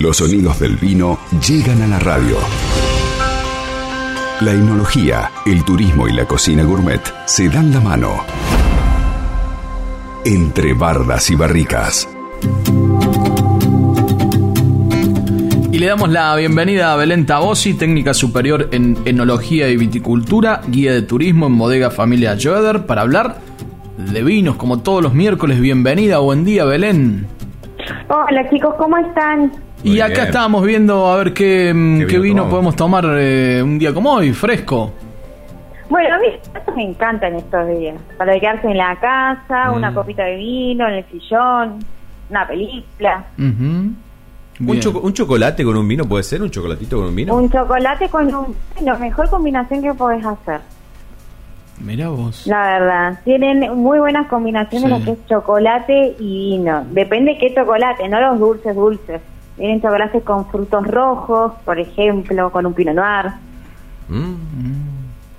Los sonidos del vino llegan a la radio. La enología, el turismo y la cocina gourmet se dan la mano. Entre bardas y barricas. Y le damos la bienvenida a Belén Tabosi, técnica superior en enología y viticultura, guía de turismo en bodega familia Joeder, para hablar de vinos como todos los miércoles. Bienvenida, buen día Belén. Hola chicos, ¿cómo están? Y acá bien. estábamos viendo a ver qué, mm, Qué qué vino vino tomamos. podemos tomar eh, un día como hoy, fresco. Bueno, a mí me encantan estos días. Para quedarse en la casa, una copita de vino, en el sillón, una película, Ujú. ¿Un, chocolate con un vino puede ser? ¿Un chocolatito con un vino? un chocolate con un... La mejor combinación que podés hacer, Mirá vos. la verdad. Tienen muy buenas combinaciones Sí. lo que es chocolate y vino. Depende qué chocolate, no los dulces dulces. Tienen chocolates con frutos rojos, por ejemplo, con un pinot noir. Mm.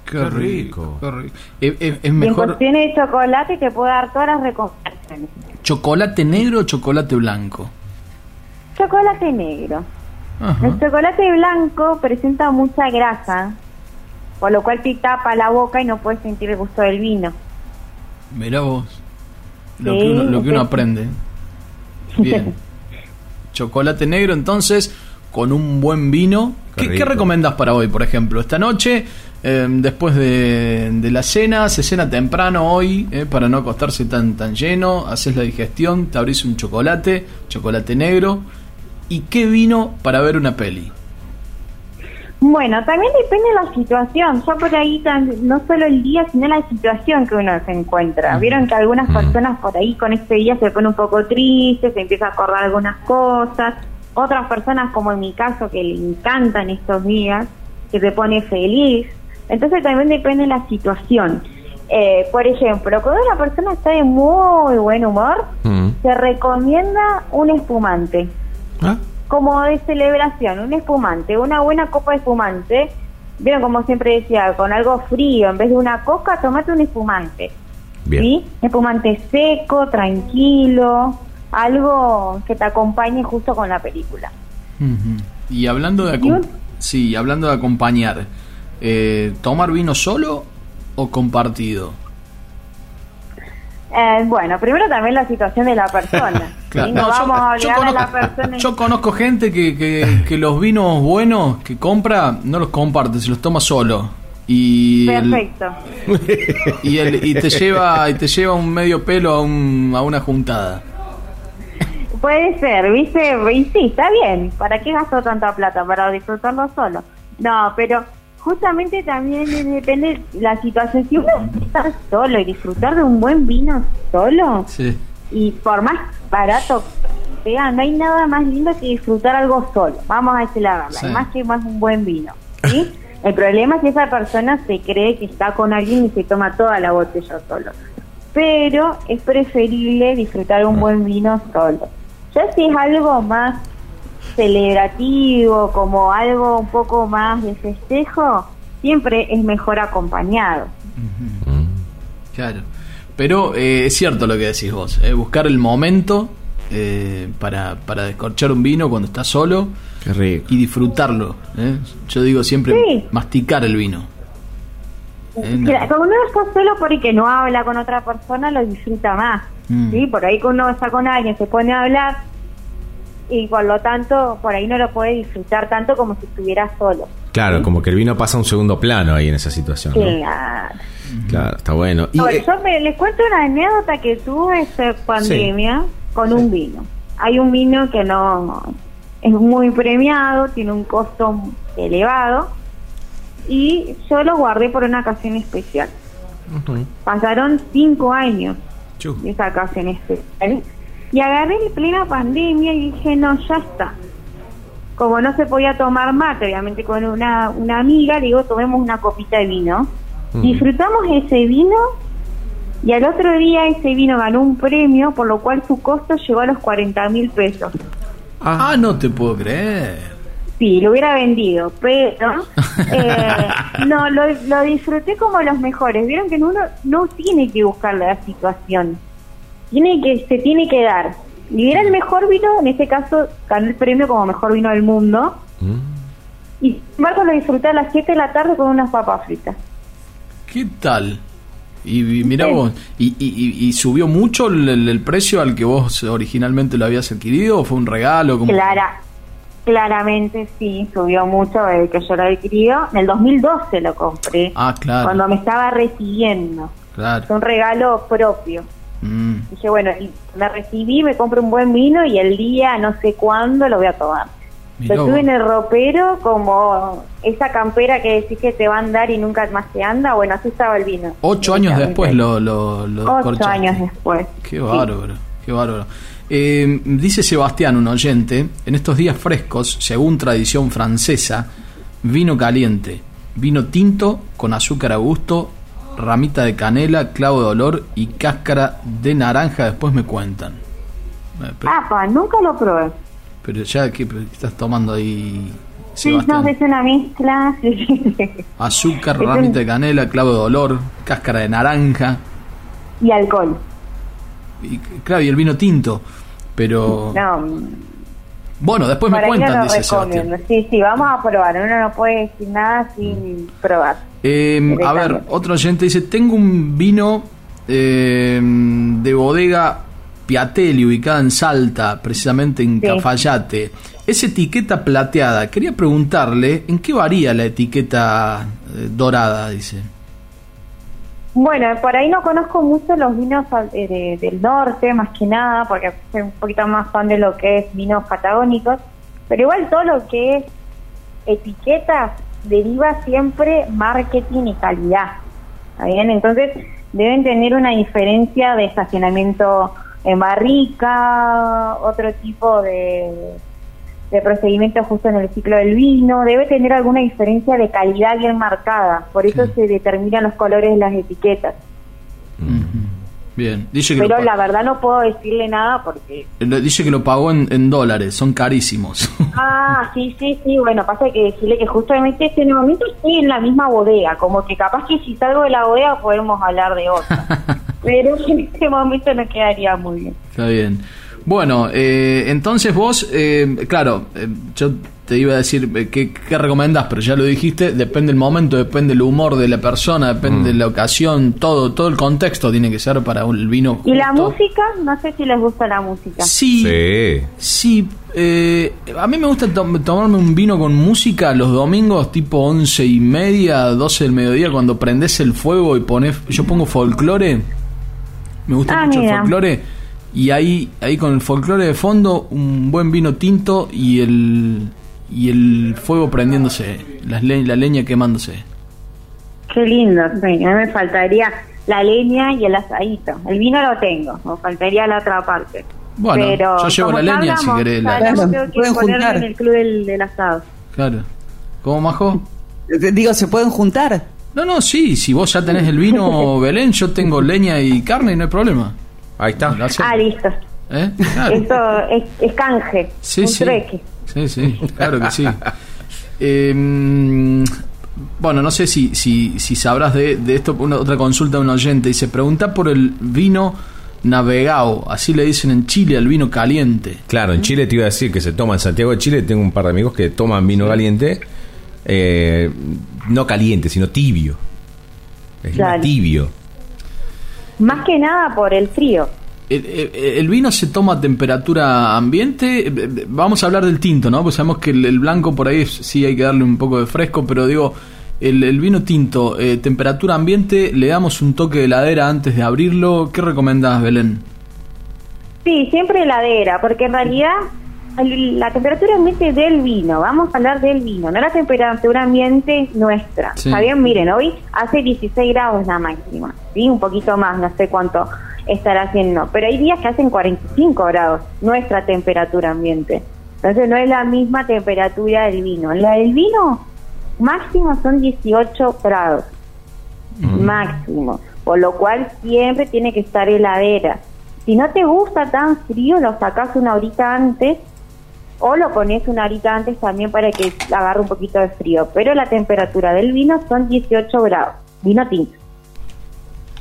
Qué, Qué rico. rico. qué rico. Es, mejor de chocolate te puedo dar todas las recomendaciones. chocolate negro o chocolate blanco. Chocolate negro. Ajá. El chocolate blanco presenta mucha grasa, por lo cual te tapa la boca y no puedes sentir el gusto del vino. Mirá vos. Lo, Sí, que uno, lo que uno sí. aprende. Bien. Chocolate negro, entonces, con un buen vino. Qué ¿Qué, qué rico. recomendás para hoy, por ejemplo? Esta noche, eh, después de, de la cena, se cena temprano hoy, eh, para no acostarse tan, tan lleno, haces la digestión, te abrís un chocolate, chocolate negro. ¿Y qué vino para ver una peli? Bueno, también depende de la situación. Yo por ahí, no solo el día, sino la situación que uno se encuentra. Vieron que algunas personas por ahí con este día se pone un poco triste, se empieza a acordar algunas cosas. Otras personas, como en mi caso, que le encantan estos días, que se pone feliz. Entonces también depende de la situación. Eh, por ejemplo, cuando una persona está de muy buen humor, Mm. se recomienda un espumante Ah, como de celebración, un espumante, una buena copa de espumante. Vieron como siempre decía, con algo frío, en vez de una coca, tomate un espumante. Bien. ¿Sí? Espumante seco, tranquilo, algo que te acompañe justo con la película. Y hablando de, ¿Y sí, hablando de acompañar, eh, ¿tomar vino solo o compartido? Eh, bueno, primero también la situación de la persona. Claro. No, No, yo- vamos a yo, obligar a la conozco, persona. yo conozco gente que, que- que los vinos buenos que compra no los comparte, se los toma solo. Y, el- Perfecto. y, el- y te lleva y te lleva un medio pelo a, un- a una juntada. Puede ser, ¿viste? Y sí, está bien. ¿Para qué gastó tanta plata? Para disfrutarlo solo. No, pero justamente también depende la situación. Si uno está solo y disfrutar de un buen vino solo, Sí. y por más barato que sea, no hay nada más lindo que disfrutar algo solo. Vamos a decir la verdad. Sí. Más que más un buen vino. ¿sí? El problema es que esa persona se cree que está con alguien y se toma toda la botella solo. Pero es preferible disfrutar un buen vino solo. Ya si es algo más celebrativo, como algo un poco más de festejo, siempre es mejor acompañado. Claro. Pero eh, es cierto lo que decís vos. eh, buscar el momento eh, para, para descorchar un vino cuando estás solo Qué rico. y disfrutarlo. ¿eh? Yo digo siempre Sí. masticar el vino. Eh. Mira, cuando uno está solo porque no habla con otra persona, lo disfruta más. Mm. ¿sí? Por ahí que uno está con alguien, se pone a hablar y por lo tanto, por ahí no lo puede disfrutar tanto como si estuviera solo. Claro, como que el vino pasa a un segundo plano ahí en esa situación. ¿no? Claro. Claro, está bueno. Y, Ahora, eh, yo me- les cuento una anécdota que tuve esta pandemia con un vino. Hay un vino que no es muy premiado, tiene un costo elevado y yo lo guardé por una ocasión especial. Pasaron cinco años de esa ocasión especial y agarré en plena pandemia y dije, no, ya está. Como no se podía tomar mate, obviamente con una, una amiga, le digo, tomemos una copita de vino. Mm. Disfrutamos ese vino y al otro día ese vino ganó un premio, por lo cual su costo llegó a los 40 mil pesos. Ah, no te puedo creer. Sí, lo hubiera vendido, pero eh, no, lo, lo disfruté como los mejores. Vieron que uno no tiene que buscar la situación, tiene que se tiene que dar. Y era el mejor vino, en este caso ganó el premio como mejor vino del mundo. Mm. Y sin embargo lo disfruté a las 7 de la tarde con unas papas fritas. ¿Qué tal? Y, y mirá Sí. vos, ¿y, y, y- y subió mucho el, el- el precio al que vos originalmente lo habías adquirido o fue un regalo? Como... Clara, claramente sí, subió mucho el que yo lo adquirido. En el 2012 lo compré, Ah, claro, cuando me estaba recibiendo. claro. Fue un regalo propio. Mm. Dije, bueno, me recibí, me compro un buen vino y el día no sé cuándo lo voy a tomar. Lo tuve en el ropero como esa campera que decís que te va a andar y nunca más te anda. Bueno, así estaba el vino. Ocho años después lo, lo, lo Ocho descorchaste. años después. Qué Sí. bárbaro, qué bárbaro. Eh, dice Sebastián, un oyente, en estos días frescos, según tradición francesa, vino caliente, vino tinto con azúcar a gusto, ramita de canela, clavo de olor y cáscara de naranja, después me cuentan. Eh, Pero, Apa, nunca lo probé. pero ya, ¿qué, pero qué estás tomando ahí, Sí, no, Sebastián? es una mezcla. Azúcar, Es un- ramita de canela, clavo de olor, cáscara de naranja, y alcohol. y claro, y el vino tinto. Pero No, bueno, después me para cuentan, dice Sebastián. Sí, sí, vamos a probar. Uno no puede decir nada sin probar. Eh, a ver, otro oyente dice, tengo un vino eh, de bodega Piatelli ubicada en Salta, precisamente en Sí. Cafayate. Es etiqueta plateada. Quería preguntarle, ¿en qué varía la etiqueta eh, dorada? Dice. Bueno, por ahí no conozco mucho los vinos eh, de- del norte, más que nada, porque soy un poquito más fan de lo que es vinos patagónicos, pero igual todo lo que es etiquetas deriva siempre marketing y calidad. ¿Está bien? Entonces deben tener una diferencia de estacionamiento en barrica, otro tipo de, de procedimiento justo en el ciclo del vino, debe tener alguna diferencia de calidad bien marcada, por eso Sí. se determinan los colores de las etiquetas. Bien, dice que, Pero la verdad no puedo decirle nada porque... dice que lo pagó en, en dólares, son carísimos. Ah, sí, sí, sí, bueno, pasa que decirle que justamente este momento estoy en la misma bodega, como que capaz que si salgo de la bodega podemos hablar de otra, pero en este momento no quedaría muy bien. Está bien. Bueno, eh, entonces vos, eh, claro, eh, yo te iba a decir eh, qué, qué recomendás, pero ya lo dijiste, depende del momento, depende el humor de la persona, depende de la ocasión, todo, todo el contexto tiene que ser para un vino. ¿Y la música? No sé si les gusta la música. Sí, Sí. sí. eh, a mí me gusta to- tomarme un vino con música los domingos, tipo once y media, 12 del mediodía, cuando prendes el fuego y pones, yo pongo folclore. Me gusta Ah, mucho el mira. folclore. Y ahí, ahí con el folclore de fondo, un buen vino tinto y el, y el fuego prendiéndose, las le- la leña quemándose. Qué lindo, sí. A mí me faltaría la leña y el asadito. El vino lo tengo, me faltaría la otra parte. Bueno, Pero yo llevo la leña si querés. la- Claro, tengo que juntar. en el club del, del asado. Claro. ¿Cómo, Majo? Eh, Digo, ¿se pueden juntar? No, no, sí, si vos ya tenés el vino Belén, yo tengo leña y carne y no hay problema. Ahí está. Hacemos. Ah, listo. ¿Eh? Claro. Esto es, es canje, Sí, un sí. Sí, sí, claro que sí. Eh, mm, bueno, no sé si, si, si sabrás de, de esto, una, otra consulta de un oyente. Dice, pregunta por el vino navegao, así le dicen en Chile al vino caliente. Claro, en Chile te iba a decir que se toma en Santiago de Chile. Tengo un par de amigos que toman vino caliente. eh, no caliente, sino tibio. Es Claro. tibio. Más que nada por el frío. ¿El, vino se toma a temperatura ambiente? Eh, eh, Vamos a hablar del tinto, ¿no? Pues sabemos que el, el blanco por ahí sí hay que darle un poco de fresco, pero digo, el, el vino tinto, eh, temperatura ambiente, le damos un toque de heladera antes de abrirlo. ¿Qué recomendás, Belén? Sí, siempre heladera, porque en realidad la temperatura ambiente del vino, vamos a hablar del vino, no la temperatura ambiente nuestra. Sí. Está bien, miren, hoy hace 16 grados la máxima, ¿sí? Un poquito más, no sé cuánto estará haciendo, pero hay días que hacen 45 grados, nuestra temperatura ambiente. Entonces no es la misma temperatura del vino. La del vino máximo son 18 grados máximo, por lo cual siempre tiene que estar heladera. Si no te gusta tan frío, lo sacas una horita antes o lo pones una horita antes también para que agarre un poquito de frío. Pero la temperatura del vino son 18 grados, vino tinto.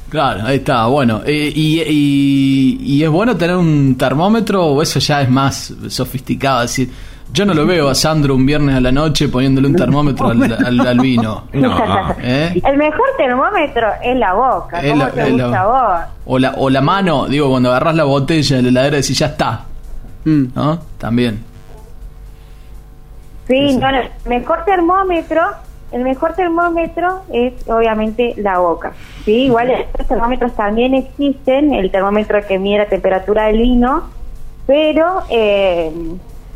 Claro, ahí está, bueno. Eh, y, y, y es bueno tener un termómetro o eso ya es más sofisticado? Es decir, yo no lo veo a Sandro un viernes a la noche poniéndole un termómetro al, al- al vino. No. ¿Eh? El mejor termómetro es la boca. Es ¿Cómo la- te la- gusta a vos? O la, o la mano, digo, cuando agarras la botella de la heladera y decís, ya está. Mm. ¿No? También. Sí, no, no, el mejor termómetro, el mejor termómetro es obviamente la boca. Sí, igual estos termómetros también existen, el termómetro que mide la temperatura del vino, pero eh,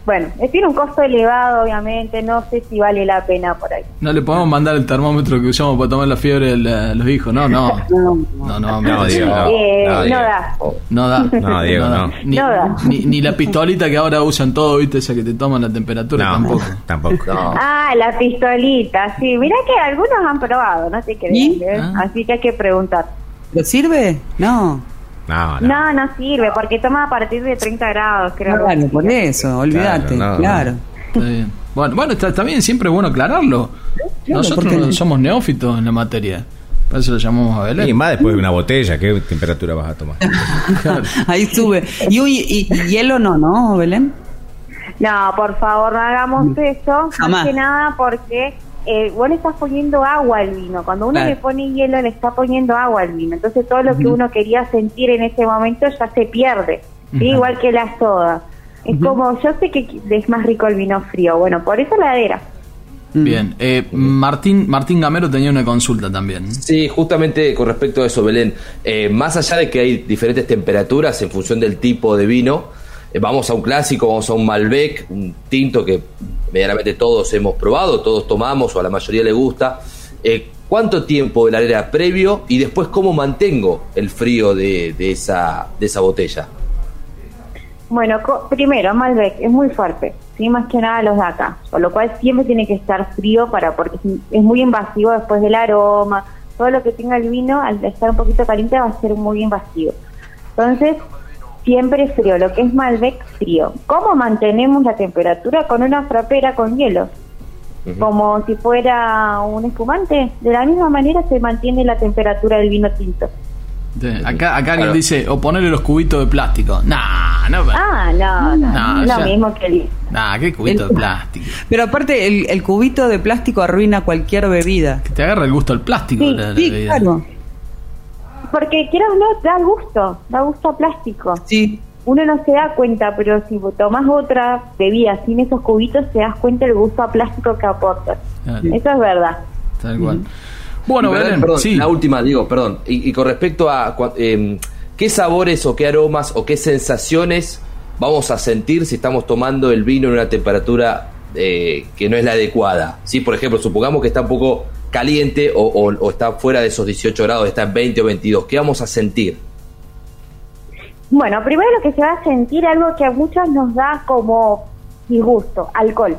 bueno, eh, tiene un costo elevado, obviamente, no sé si vale la pena por ahí. No le podemos mandar el termómetro que usamos para tomar la fiebre a los hijos, no, no. No, no, No, Diego, no. Eh, no, no, Diego. da. No da. No, Diego, no. Ni, No da. Ni, ni la pistolita que ahora usan todo, ¿viste? Esa que te toman la temperatura No, tampoco. Tampoco. Ah, la pistolita, sí. Mirá que algunos han probado, no sé qué ¿Y? decir, Ah. así que hay que preguntar. ¿Lo sirve? No. No, no. No, no sirve, porque toma a partir de 30 grados, creo. Claro, por eso, olvídate, Claro, claro. no, Está bien. Bueno, bueno está, está bien, siempre es bueno aclararlo. Claro, Nosotros porque- no somos neófitos en la materia. Por eso lo llamamos a Belén. Y más después de una botella, ¿qué temperatura vas a tomar? Ahí sube. Y, uy, y, y hielo no, ¿no, Belén? No, por favor, no hagamos eso. Jamás. Más que nada porque eh, vos le estás poniendo agua al vino. Cuando uno Claro. le pone hielo, le está poniendo agua al vino. Entonces todo lo que uno quería sentir en ese momento ya se pierde. Igual que la soda. Es como, yo sé que es más rico el vino frío. Bueno, por eso la heladera. Bien. Eh, Martín, Martín Gamero tenía una consulta también. Sí, justamente con respecto a eso, Belén, eh, más allá de que hay diferentes temperaturas en función del tipo de vino, vamos a un clásico, vamos a un Malbec, un tinto que medianamente todos hemos probado, todos tomamos o a la mayoría le gusta. Eh, ¿Cuánto tiempo de la heladera previo y después cómo mantengo el frío de, de esa, de esa botella? Bueno, co- primero, Malbec es muy fuerte, sí, más que nada los de acá, por lo cual siempre tiene que estar frío para porque es muy invasivo después del aroma, todo lo que tenga el vino al estar un poquito caliente va a ser muy invasivo. Entonces, siempre frío, lo que es Malbec frío. ¿Cómo mantenemos la temperatura? Con una frapera con hielo, como si fuera un espumante. De la misma manera se mantiene la temperatura del vino tinto. Sí, Acá, acá alguien Claro. dice, o ponerle los cubitos de plástico. Nah, no, Ah, no, no, No, es lo ya. mismo que el nah, qué cubito de plástico. Pero aparte, el, el cubito de plástico arruina cualquier bebida. Que te agarra el gusto al plástico. Sí, la- la Sí, bebida. claro. Porque quiero no, da gusto, da gusto a plástico. Sí. Uno no se da cuenta, pero si tomas otra bebida sin esos cubitos, te das cuenta el gusto a plástico que aporta. Claro. Eso es verdad. Tal cual. Bueno, Belén, Belén, perdón, sí. la última, digo, perdón. Y, y con respecto a cua- em, qué sabores o qué aromas o qué sensaciones vamos a sentir si estamos tomando el vino en una temperatura eh, que no es la adecuada. ¿Sí? Por ejemplo, supongamos que está un poco caliente o, o- o está fuera de esos 18 grados, está en 20 o 22. ¿Qué vamos a sentir? Bueno, primero lo que se va a sentir algo que a muchos nos da como disgusto, alcohol.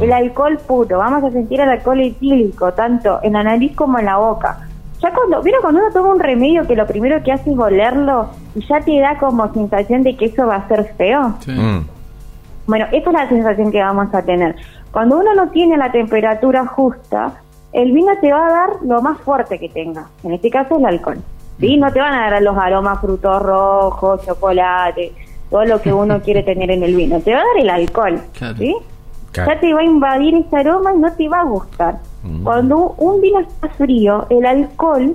El alcohol puro, vamos a sentir el alcohol etílico, tanto en la nariz como en la boca. Ya cuando, ¿vieron cuando uno toma un remedio que lo primero que hace es olerlo y ya te da como sensación de que eso va a ser feo? Sí. Mm. Bueno, esa es la sensación que vamos a tener. Cuando uno no tiene la temperatura justa, el vino te va a dar lo más fuerte que tenga. En este caso el alcohol. ¿sí? No te van a dar los aromas frutos rojos, chocolate, todo lo que uno quiere tener en el vino. Te va a dar el alcohol. Claro. ¿sí? Claro. Ya te va a invadir ese aroma y no te va a gustar. Cuando un- vino está frío, el alcohol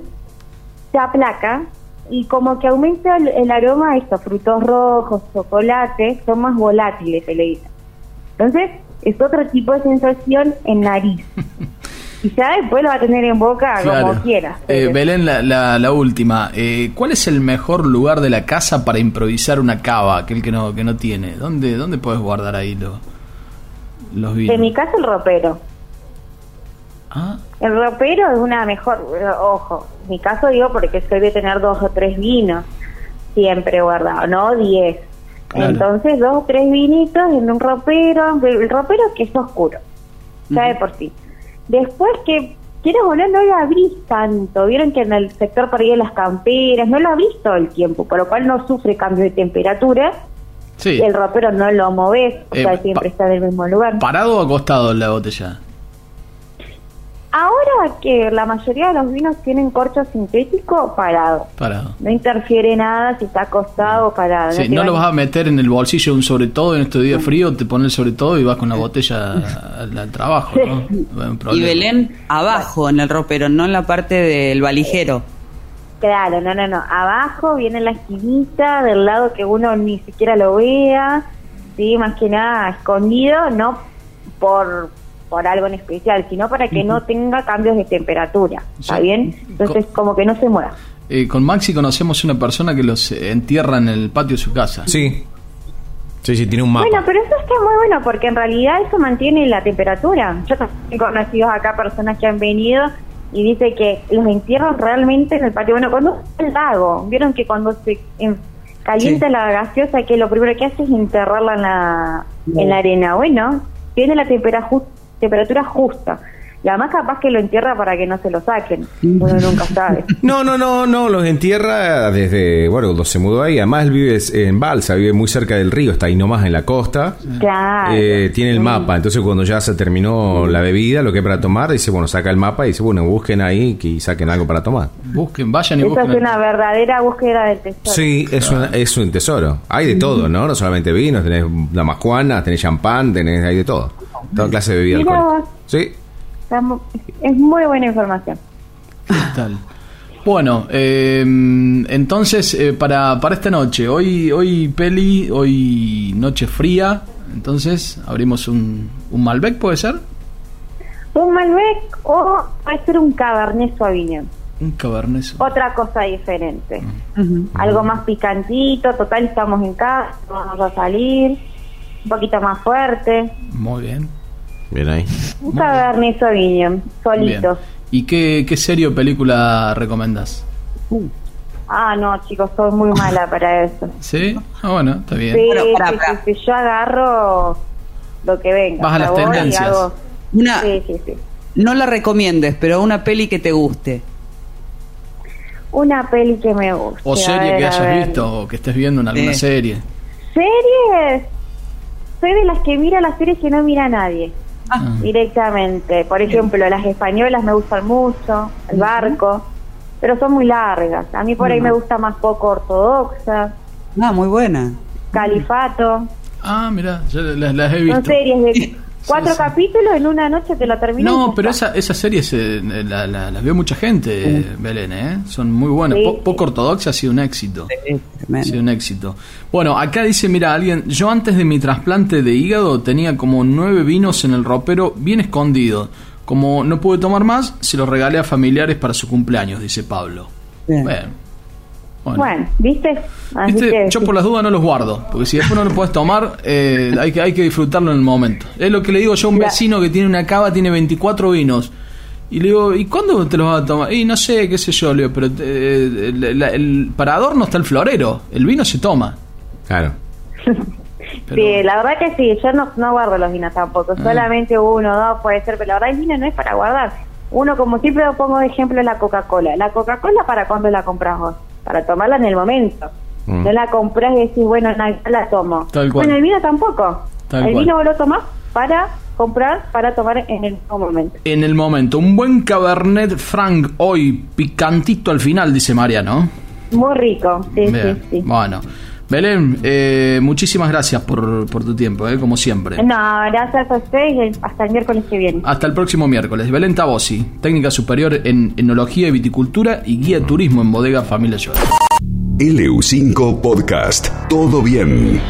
se aplaca y como que aumenta el, el aroma a estos frutos rojos, chocolate, son más volátiles, se le dice. Entonces, es otro tipo de sensación en nariz. y ya después lo va a tener en boca Claro. como quiera. Eh, Belén, la, la, la última. Eh, ¿Cuál es el mejor lugar de la casa para improvisar una cava, aquel que no, que no tiene? ¿Dónde, dónde puedes guardar ahí lo- los vinos? en mi caso, el ropero. Ah, El ropero es una mejor, ojo, en mi caso digo porque soy de tener dos o tres vinos siempre guardados, no diez. Claro. Entonces dos o tres vinitos en un ropero, el ropero que es oscuro, ya de por sí. Después que quieras o no, lo abrís tanto, vieron que en el sector por ahí de las camperas no lo abrís todo el tiempo, por lo cual no sufre cambio de temperatura, sí. el ropero no lo moves, o Eh, sea, siempre está en el mismo lugar. ¿Parado o acostado en la botella? Ahora que la mayoría de los vinos tienen corcho sintético, parado. Parado. No interfiere nada si está acostado o parado. Sí, no lo vas a meter en el bolsillo de un sobre todo en estos días fríos, te pones el sobre todo y vas con la botella al, al trabajo, ¿no? Y. Belén abajo en el ropero, no en la parte del valijero. Claro, no, no, no. Abajo viene la esquinita del lado que uno ni siquiera lo vea, sí, más que nada escondido, no por por algo en especial, sino para que no tenga cambios de temperatura, ¿está Sí. bien? Entonces, como que no se mueva. Eh, con Maxi conocemos una persona que los entierra en el patio de su casa. Sí. Sí, sí, tiene un mapa. Bueno, pero eso está muy bueno porque en realidad eso mantiene la temperatura. Yo también he conocido acá personas que han venido y dice que los entierran realmente en el patio. Bueno, cuando es el lago, vieron que cuando se calienta Sí. la gaseosa, que lo primero que hace es enterrarla en la, en la arena. Bueno, tiene la tempera ju- temperatura justa. Y además capaz que lo entierra para que no se lo saquen. Uno nunca sabe. No, no, no, no, los entierra desde, bueno, cuando se mudó ahí. Además, él vive en Balsa, vive muy cerca del río, está ahí nomás en la costa. Claro. Eh, tiene el mapa, entonces cuando ya se terminó la bebida, lo que hay para tomar, dice, bueno, saca el mapa y dice, bueno, busquen ahí y saquen algo para tomar. Busquen, vayan y busquen. es una verdadera búsqueda del tesoro. Sí, es, una- es un tesoro. Hay de todo, ¿no? No solamente vinos, tenés damajuanas, tenés champán, tenés, hay de todo. Toda clase de bebida alcohólica. Sí. Es muy buena información. ¿Qué tal? Bueno, eh, entonces eh, para, para esta noche, hoy hoy peli, hoy noche fría, entonces abrimos un, un Malbec, ¿puede ser? Un Malbec o puede ser un Cabernet Sauvignon. Un Cabernet. Sauvignon. Otra cosa diferente. Algo más picantito, total estamos en casa, vamos a salir. Un poquito más fuerte. Muy bien. Bien ahí. Un Cabernet Sauvignon, solito. Bien. ¿Y qué, qué serie o película recomendás? Ah, no, chicos, soy muy mala para eso. ¿Sí? Ah, bueno, está bien. Sí, Bueno, pará, sí, pará. sí, sí, yo agarro lo que venga. Vas a las tendencias. hago- Una, Sí, sí, sí. no la recomiendes, pero una peli que te guste. Una peli que me guste. O serie ver, que hayas visto o que estés viendo en alguna Sí. serie. Series. Soy de las que mira las series que no mira nadie. Ah. Directamente. Por ejemplo, las españolas me gustan mucho, El Barco, pero son muy largas. A mí por ahí me gusta más poco ortodoxa, Ah, muy buena. Califato. Ah, mira, yo las, las he visto. Son series de cuatro sí. capítulos en una noche te lo terminas. No, pero está. esa, esas series eh, la, vio mucha gente, Belén, ¿eh? Son muy buenas. Sí. Po- poco ortodoxa ha sido un éxito. Sí, Ha sido un éxito. Bueno, acá dice, mira, alguien, yo antes de mi trasplante de hígado tenía como nueve vinos en el ropero bien escondido. Como no pude tomar más, se los regalé a familiares para su cumpleaños, dice Pablo. Bien. Bueno. Bueno. Bueno, ¿viste? Así Viste, que, yo por las dudas no los guardo, porque si después no lo puedes tomar, eh, hay, que, hay que disfrutarlo en el momento. Es lo que le digo yo a un vecino que tiene una cava, tiene 24 vinos. Y le digo, ¿y cuándo te los vas a tomar? Y no sé, qué sé yo, le digo, pero eh, el, la- el- para adorno está el florero, el vino se toma. Claro. Pero- Sí, la verdad que sí, yo no, no guardo los vinos tampoco, Ah. solamente uno, dos puede ser, pero la verdad el vino no es para guardar. Uno, como siempre lo pongo de ejemplo, es la Coca-Cola. La Coca-Cola, ¿para cuándo la compras vos? Para tomarla en el momento. Mm. No la compras y decís, bueno, no, la tomo. Tal cual. Bueno, el vino tampoco. Tal el cual. vino vos lo tomás para comprar, para tomar en el mismo momento. En el momento, un buen Cabernet Franc hoy, picantito al final, dice Mariano. Muy rico, sí, Bien, sí, sí. Bueno, Belén, eh, muchísimas gracias por, por tu tiempo, eh, como siempre. No, gracias a ustedes y hasta el miércoles que viene. Hasta el próximo miércoles. Belén Tabosi, técnica superior en enología y viticultura y guía de turismo en bodega Familia Llora. LU5 Podcast. Todo bien.